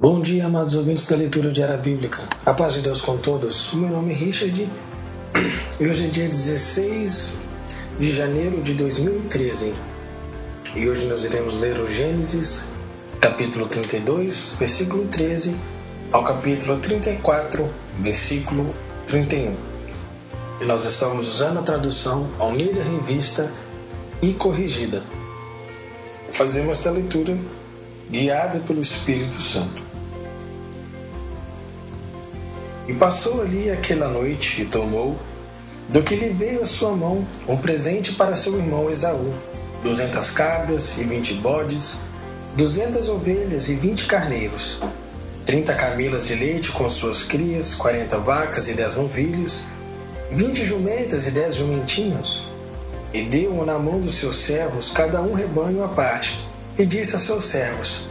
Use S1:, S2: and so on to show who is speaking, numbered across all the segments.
S1: Bom dia, amados ouvintes da leitura diária bíblica. A paz de Deus com todos. Meu nome é Richard e hoje é dia 16 de janeiro de 2013. E hoje nós iremos ler o Gênesis, capítulo 32, versículo 13, ao capítulo 34, versículo 31. E nós estamos usando a tradução Almeida Revista e Corrigida. Fazemos esta leitura guiada pelo Espírito Santo. E passou ali aquela noite e tomou do que lhe veio à sua mão um presente para seu irmão Esaú: duzentas cabras e vinte bodes, duzentas ovelhas e vinte carneiros, trinta camelas de leite com suas crias, quarenta vacas e dez novilhos, vinte jumentas e dez jumentinhos. E deu na mão dos seus servos cada um rebanho à parte, e disse a seus servos: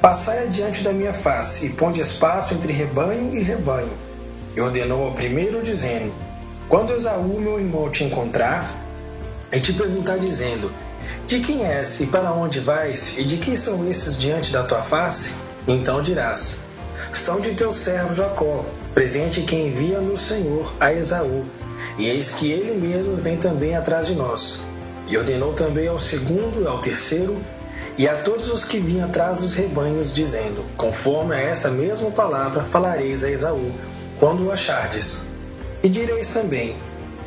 S1: Passai adiante da minha face, e ponde espaço entre rebanho e rebanho. E ordenou ao primeiro, dizendo: Quando Esaú, meu irmão, te encontrar, e te perguntar, dizendo: De quem és e para onde vais, e de quem são esses diante da tua face? Então dirás: São de teu servo Jacó, presente que envia meu senhor a Esaú. E eis que ele mesmo vem também atrás de nós. E ordenou também ao segundo e ao terceiro, e a todos os que vinham atrás dos rebanhos, dizendo: Conforme a esta mesma palavra falareis a Esaú, quando o achardes. E direis também: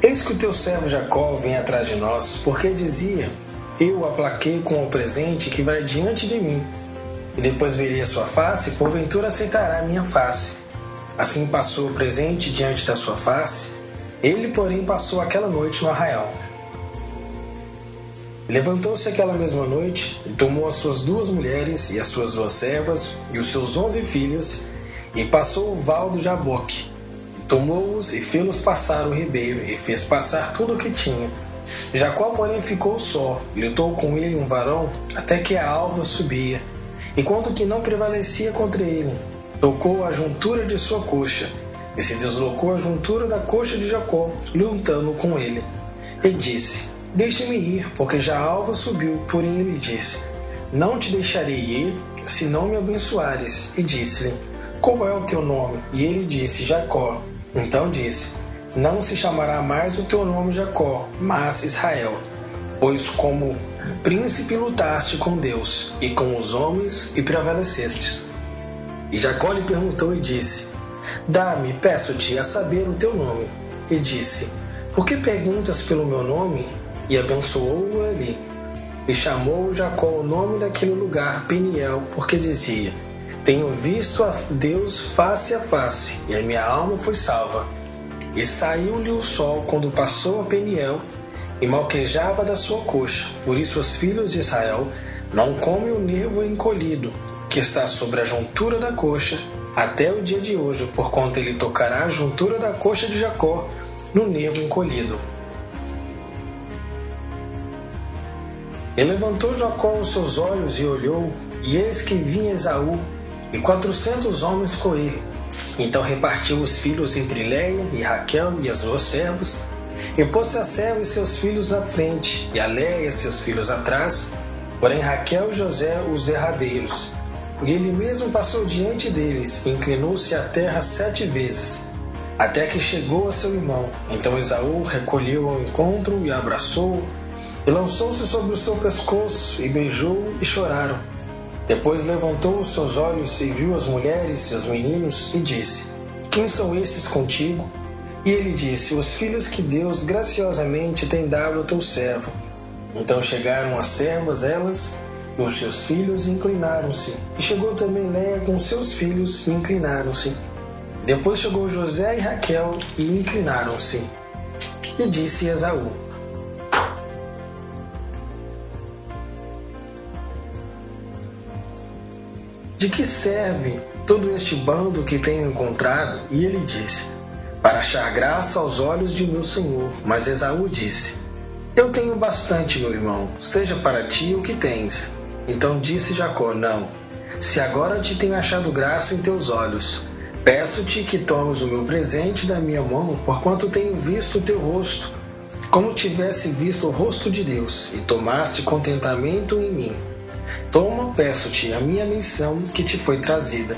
S1: Eis que o teu servo Jacó vem atrás de nós, porque dizia: Eu o aplaquei com o presente que vai diante de mim. E depois verei a sua face, e porventura aceitará a minha face. Assim passou o presente diante da sua face. Ele, porém, passou aquela noite no arraial. Levantou-se aquela mesma noite e tomou as suas duas mulheres e as suas duas servas e os seus onze filhos e passou o val do Jaboque. Tomou-os e fê-los passar o ribeiro e fez passar tudo o que tinha. Jacó, porém, ficou só lutou com ele um varão até que a alva subia. Enquanto que não prevalecia contra ele, tocou a juntura de sua coxa e se deslocou a juntura da coxa de Jacó, lutando com ele. E disse: Deixe-me ir, porque já a alva subiu. Porém ele disse: Não te deixarei ir, se não me abençoares. E disse-lhe: Qual é o teu nome? E ele disse: Jacó. Então disse: Não se chamará mais o teu nome Jacó, mas Israel, pois como príncipe lutaste com Deus e com os homens e prevalecestes. E Jacó lhe perguntou e disse: Dá-me, peço-te, a saber o teu nome. E disse: Por que perguntas pelo meu nome? e abençoou-o ali. E chamou Jacó o nome daquele lugar Peniel, porque dizia: Tenho visto a Deus face a face, e a minha alma foi salva. E saiu-lhe o sol quando passou a Peniel, e malquejava da sua coxa. Por isso os filhos de Israel não comem o nervo encolhido, que está sobre a juntura da coxa, até o dia de hoje, porquanto ele tocará a juntura da coxa de Jacó no nervo encolhido. E levantou Jacó os seus olhos e olhou, e eis que vinha Esaú, e quatrocentos homens com ele. Então repartiu os filhos entre Leia e Raquel e as duas servas, e pôs a serva e seus filhos na frente, e a Leia e seus filhos atrás, porém Raquel e José os derradeiros. E ele mesmo passou diante deles, e inclinou-se à terra sete vezes, até que chegou a seu irmão. Então Esaú recolheu ao encontro e abraçou e lançou-se sobre o seu pescoço, e beijou e choraram. Depois levantou os seus olhos e viu as mulheres e os meninos, e disse: Quem são esses contigo? E ele disse: Os filhos que Deus graciosamente tem dado ao teu servo. Então chegaram as servas, elas e os seus filhos inclinaram-se. E chegou também Léa com seus filhos e inclinaram-se. Depois chegou José e Raquel e inclinaram-se. E disse Esaú: De que serve todo este bando que tenho encontrado? E ele disse: Para achar graça aos olhos de meu senhor. Mas Esaú disse: Eu tenho bastante, meu irmão, seja para ti o que tens. Então disse Jacó: Não, se agora te tenho achado graça em teus olhos, peço-te que tomes o meu presente da minha mão, porquanto tenho visto o teu rosto, como tivesse visto o rosto de Deus, e tomaste contentamento em mim. Toma, peço-te, a minha missão que te foi trazida,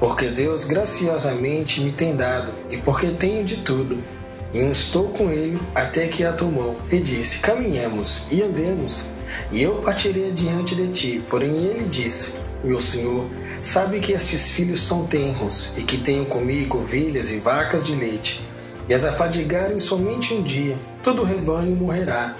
S1: porque Deus graciosamente me tem dado, e porque tenho de tudo. E estou com ele até que a tomou, e disse: Caminhemos e andemos, e eu partirei diante de ti. Porém ele disse: Meu senhor, sabe que estes filhos são tenros, e que tenho comigo ovelhas e vacas de leite, e as afadigarem somente um dia, todo o rebanho morrerá.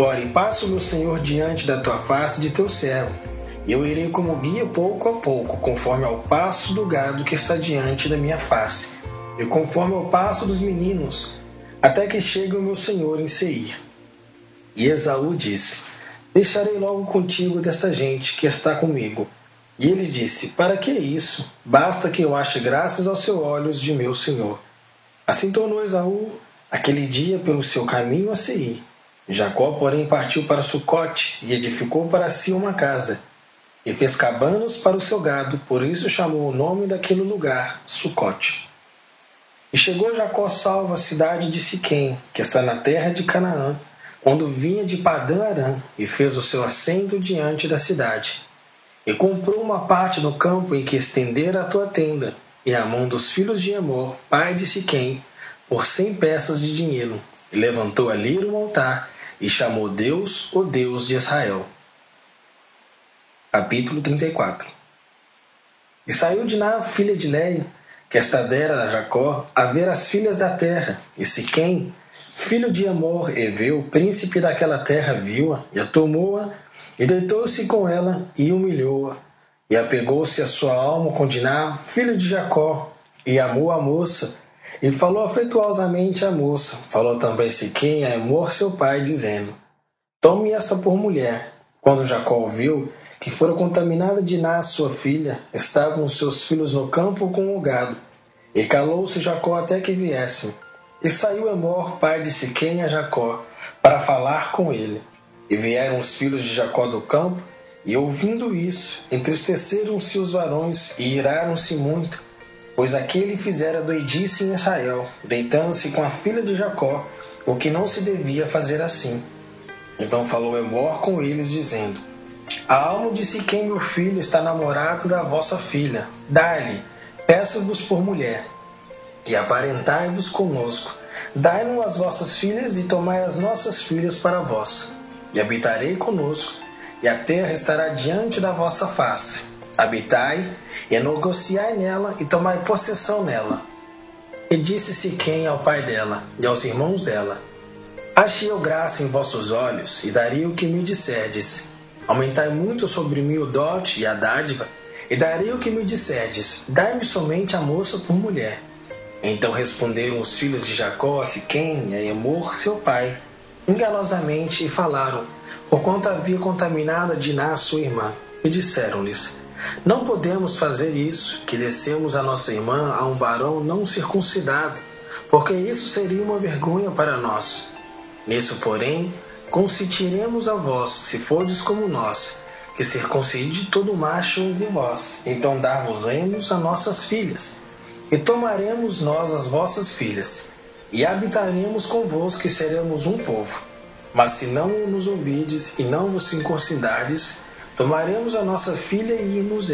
S1: Ore, passa o senhor diante da tua face de teu servo eu irei como guia pouco a pouco, conforme ao passo do gado que está diante da minha face, e conforme ao passo dos meninos, até que chegue o meu senhor em Seir. E Esaú disse: Deixarei logo contigo desta gente que está comigo. E ele disse: Para que isso? Basta que eu ache graças aos seus olhos de meu senhor. Assim tornou Esaú aquele dia pelo seu caminho a Seir. Jacó, porém, partiu para Sucote e edificou para si uma casa e fez cabanas para o seu gado, por isso chamou o nome daquele lugar Sucote. E chegou Jacó salvo à cidade de Siquém, que está na terra de Canaã, quando vinha de Padã Arã, e fez o seu assento diante da cidade. E comprou uma parte no campo em que estendera a tua tenda, e a mão dos filhos de Amor, pai de Siquém, por cem peças de dinheiro, e levantou ali um altar, e chamou Deus, o Deus de Israel. Capítulo 34 E saiu de Ná, filha de Leia, que esta dera a Jacó, a ver as filhas da terra, e Siquém, filho de Amor, Eveu, príncipe daquela terra, viu-a, e a tomou-a, e deitou-se com ela, e humilhou-a, e apegou-se a sua alma com Diná, filho de Jacó, e amou a moça, e falou afetuosamente à moça. Falou também Siquém a Amor, seu pai, dizendo, Tome esta por mulher. Quando Jacó ouviu, que fora contaminada de Ná, sua filha, estavam seus filhos no campo com o gado. E calou-se Jacó até que viessem. E saiu Emor, pai de Siquém, a Jacó, para falar com ele. E vieram os filhos de Jacó do campo, e ouvindo isso, entristeceram-se os varões e iraram-se muito, pois aquele fizera doidice em Israel, deitando-se com a filha de Jacó, o que não se devia fazer assim. Então falou Emor com eles, dizendo: a alma de Siquém, meu filho, está namorado da vossa filha. Dai-lhe, peço-vos por mulher, e aparentai-vos conosco. Dai-nos as vossas filhas e tomai as nossas filhas para vós. E habitarei conosco, e a terra estará diante da vossa face. Habitai e negociai nela e tomai possessão nela. E disse Siquém ao pai dela e aos irmãos dela: Achei eu graça em vossos olhos, e daria o que me disserdes Aumentai muito sobre mim o dote e a dádiva, e darei o que me disserdes, dai-me somente a moça por mulher. Então responderam os filhos de Jacó a Siquém e a Emor, seu pai, enganosamente, e falaram, porquanto havia contaminado a Diná, sua irmã, e disseram-lhes, não podemos fazer isso, que descemos a nossa irmã a um varão não circuncidado, porque isso seria uma vergonha para nós. Nisso, porém, consentiremos a vós, se fordes como nós, que circuncide todo macho entre vós. Então dar-vos-emos a nossas filhas, e tomaremos nós as vossas filhas, e habitaremos convosco, e seremos um povo. Mas se não nos ouvides e não vos circuncidardes, tomaremos a nossa filha e nos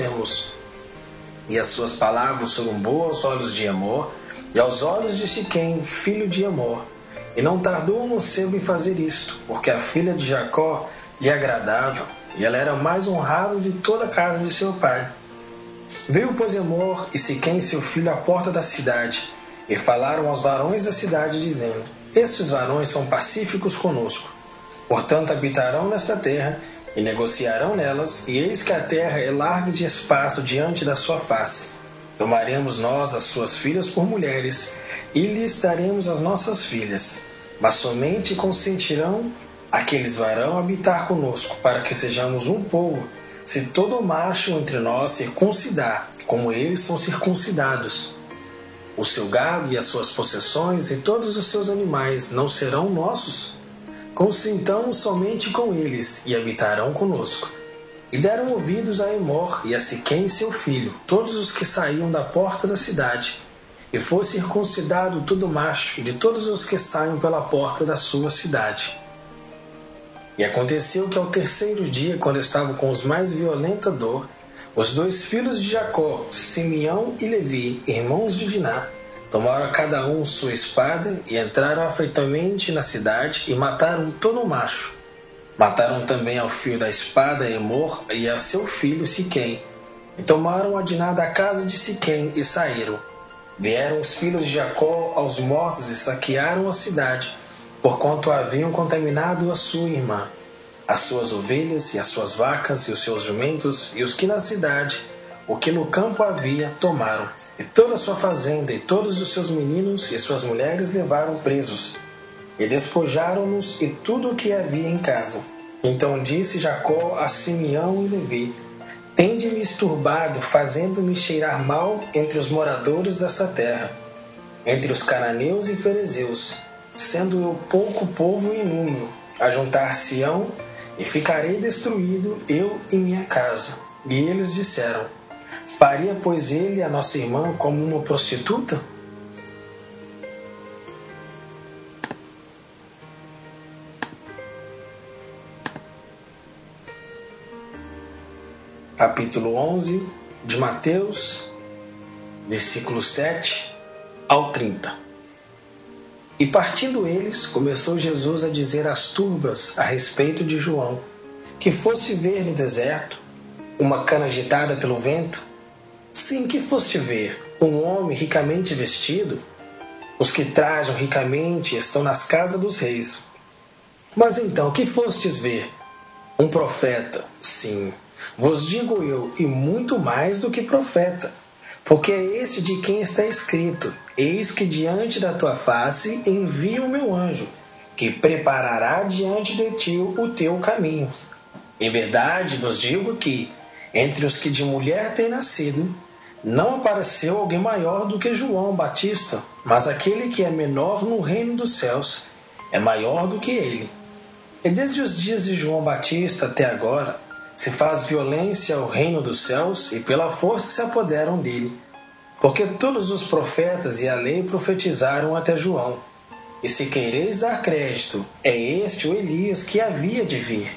S1: E as suas palavras foram boas aos olhos de Amor, e aos olhos de Siquém, filho de Amor, e não tardou o mancebo em fazer isto, porque a filha de Jacó lhe agradava, e ela era mais honrada de toda a casa de seu pai. Veio, pois, Amor e Siquém, seu filho, à porta da cidade, e falaram aos varões da cidade, dizendo: Estes varões são pacíficos conosco. Portanto, habitarão nesta terra e negociarão nelas, e eis que a terra é larga de espaço diante da sua face. Tomaremos nós as suas filhas por mulheres, e lhes daremos as nossas filhas, mas somente consentirão aqueles varão habitar conosco, para que sejamos um povo, se todo macho entre nós circuncidar, como eles são circuncidados. O seu gado e as suas possessões e todos os seus animais não serão nossos? Consintamos somente com eles e habitarão conosco. E deram ouvidos a Emor e a Siquém seu filho, todos os que saíam da porta da cidade, e foi circuncidado todo macho de todos os que saiam pela porta da sua cidade. E aconteceu que ao terceiro dia, quando estavam com os mais violenta dor, os dois filhos de Jacó, Simeão e Levi, irmãos de Diná, tomaram cada um sua espada e entraram afeitamente na cidade e mataram todo o macho. Mataram também ao filho da espada Emor e a seu filho Siquém. E tomaram a Diná da casa de Siquém e saíram. Vieram os filhos de Jacó aos mortos e saquearam a cidade, porquanto haviam contaminado a sua irmã as suas ovelhas e as suas vacas e os seus jumentos e os que na cidade, o que no campo havia, tomaram, e toda a sua fazenda e todos os seus meninos e suas mulheres levaram presos, e despojaram-nos e tudo o que havia em casa. Então disse Jacó a Simeão e Levi: Tende-me esturbado, fazendo-me cheirar mal entre os moradores desta terra, entre os cananeus e ferezeus, sendo eu pouco povo em número, a juntar-se-ão e ficarei destruído eu e minha casa. E eles disseram: Faria, pois, ele a nossa irmã como uma prostituta? Capítulo 11 de Mateus, versículo 7 ao 30. E partindo eles, começou Jesus a dizer às turbas a respeito de João, que fosse ver no deserto uma cana agitada pelo vento? Sim, que foste ver um homem ricamente vestido? Os que trajam ricamente estão nas casas dos reis. Mas então, que fostes ver? Um profeta? Sim, vos digo eu, e muito mais do que profeta porque é esse de quem está escrito: Eis que diante da tua face envio o meu anjo, que preparará diante de ti o teu caminho. Em verdade vos digo que, entre os que de mulher têm nascido, não apareceu alguém maior do que João Batista, mas aquele que é menor no reino dos céus é maior do que ele. E desde os dias de João Batista até agora, se faz violência ao reino dos céus e pela força se apoderam dele. Porque todos os profetas e a lei profetizaram até João. E se quereis dar crédito, é este o Elias que havia de vir.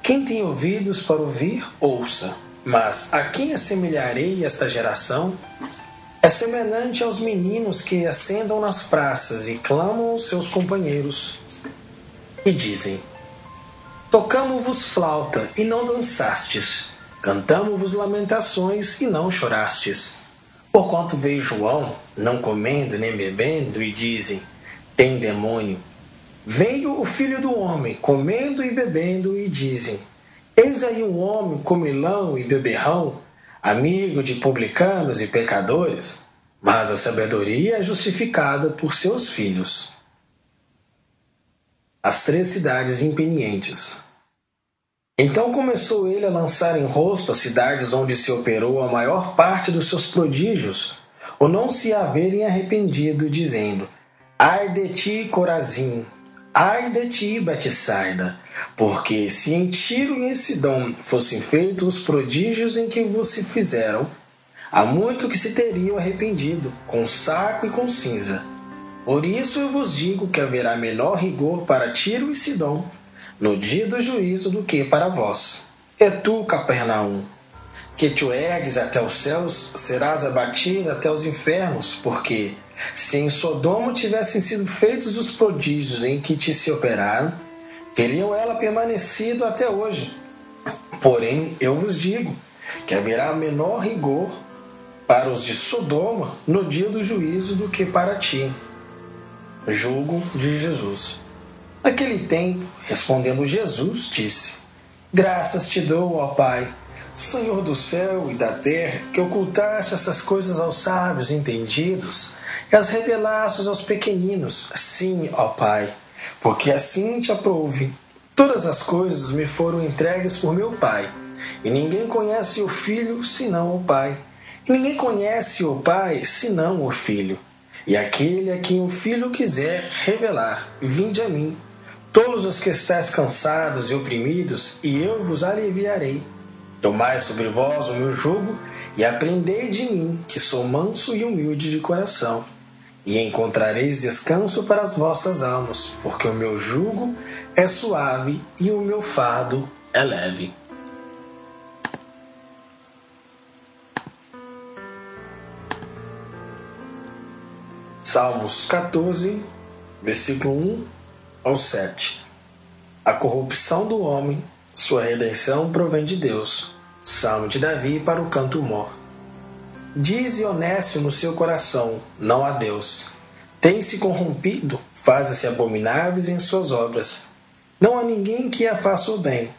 S1: Quem tem ouvidos para ouvir, ouça. Mas a quem assemelharei esta geração? É semelhante aos meninos que ascendam nas praças e clamam aos seus companheiros. E dizem: Tocamo-vos flauta e não dançastes, cantamo-vos lamentações e não chorastes. Porquanto veio João, não comendo nem bebendo, e dizem: Tem demônio. Veio o filho do homem, comendo e bebendo, e dizem: Eis aí um homem comilão e beberrão, amigo de publicanos e pecadores. Mas a sabedoria é justificada por seus filhos as três cidades impenientes. Então começou ele a lançar em rosto as cidades onde se operou a maior parte dos seus prodígios, ou não se haverem arrependido, dizendo: Ai de ti, Corazim! Ai de ti, Betsaida! Porque se em Tiro e em Sidom fossem feitos os prodígios em que vos se fizeram, há muito que se teriam arrependido, com saco e com cinza por isso eu vos digo que haverá menor rigor para Tiro e Sidom no dia do juízo do que para vós. E tu, Capernaum, que te ergues até os céus, serás abatida até os infernos, porque se em Sodoma tivessem sido feitos os prodígios em que te se operaram, teriam ela permanecido até hoje. Porém, eu vos digo que haverá menor rigor para os de Sodoma no dia do juízo do que para ti. Julgo de Jesus. Naquele tempo, respondendo Jesus, disse: Graças te dou, ó Pai, Senhor do céu e da terra, que ocultaste estas coisas aos sábios entendidos e as revelastes aos pequeninos. Sim, ó Pai, porque assim te aprouve. Todas as coisas me foram entregues por meu Pai, e ninguém conhece o Filho senão o Pai, e ninguém conhece o Pai senão o Filho e aquele a quem o Filho quiser revelar, vinde a mim. Todos os que estáis cansados e oprimidos, e eu vos aliviarei. Tomai sobre vós o meu jugo e aprendei de mim, que sou manso e humilde de coração, e encontrareis descanso para as vossas almas, porque o meu jugo é suave e o meu fardo é leve. Salmos 14, versículo 1 ao 7. A corrupção do homem, sua redenção provém de Deus. Salmo de Davi para o canto mor. Dize honesto no seu coração, não a Deus. Tem-se corrompido, faz-se abomináveis em suas obras. Não há ninguém que a faça o bem.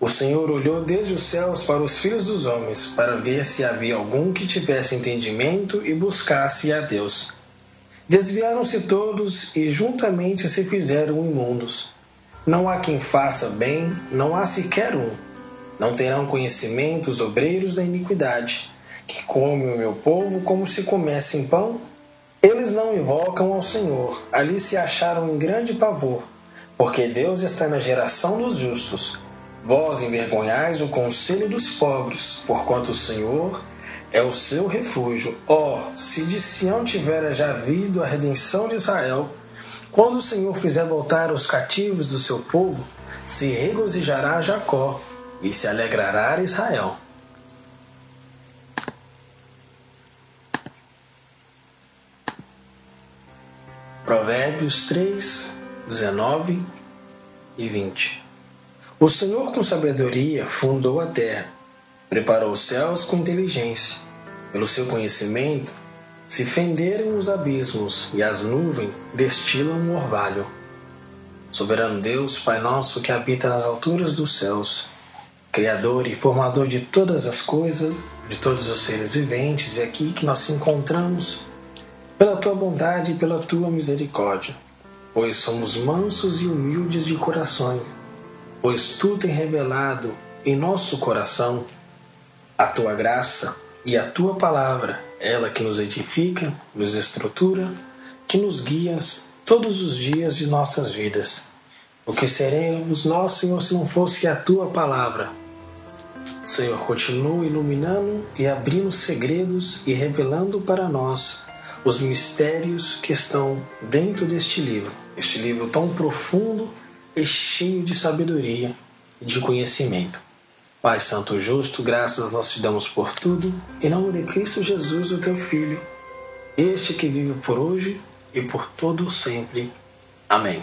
S1: O Senhor olhou desde os céus para os filhos dos homens, para ver se havia algum que tivesse entendimento e buscasse a Deus. Desviaram-se todos e juntamente se fizeram imundos. Não há quem faça bem, não há sequer um. Não terão conhecimento os obreiros da iniquidade que come o meu povo como se comessem pão? Eles não invocam ao Senhor, ali se acharam em grande pavor, porque Deus está na geração dos justos. Vós envergonhais o conselho dos pobres, porquanto o Senhor é o seu refúgio. Ó, oh, se de Sião tivera já vindo a redenção de Israel, quando o Senhor fizer voltar os cativos do seu povo, se regozijará Jacó e se alegrará Israel. Provérbios 3, 19 e 20. O Senhor com sabedoria fundou a terra, preparou os céus com inteligência. Pelo seu conhecimento se fenderam os abismos e as nuvens destilam o orvalho. Soberano Deus, Pai nosso que habita nas alturas dos céus, Criador e formador de todas as coisas, de todos os seres viventes, e aqui que nós encontramos pela tua bondade e pela tua misericórdia, pois somos mansos e humildes de coração, pois tu tens revelado em nosso coração a tua graça e a tua palavra, ela que nos edifica, nos estrutura, que nos guia todos os dias de nossas vidas. O que seremos nós, Senhor, se não fosse a tua palavra? Senhor, continua iluminando e abrindo segredos e revelando para nós os mistérios que estão dentro deste livro, este livro tão profundo e cheio de sabedoria e de conhecimento. Pai Santo Justo, graças nós te damos por tudo, em nome de Cristo Jesus, o teu Filho, este que vive por hoje e por todo sempre. Amém.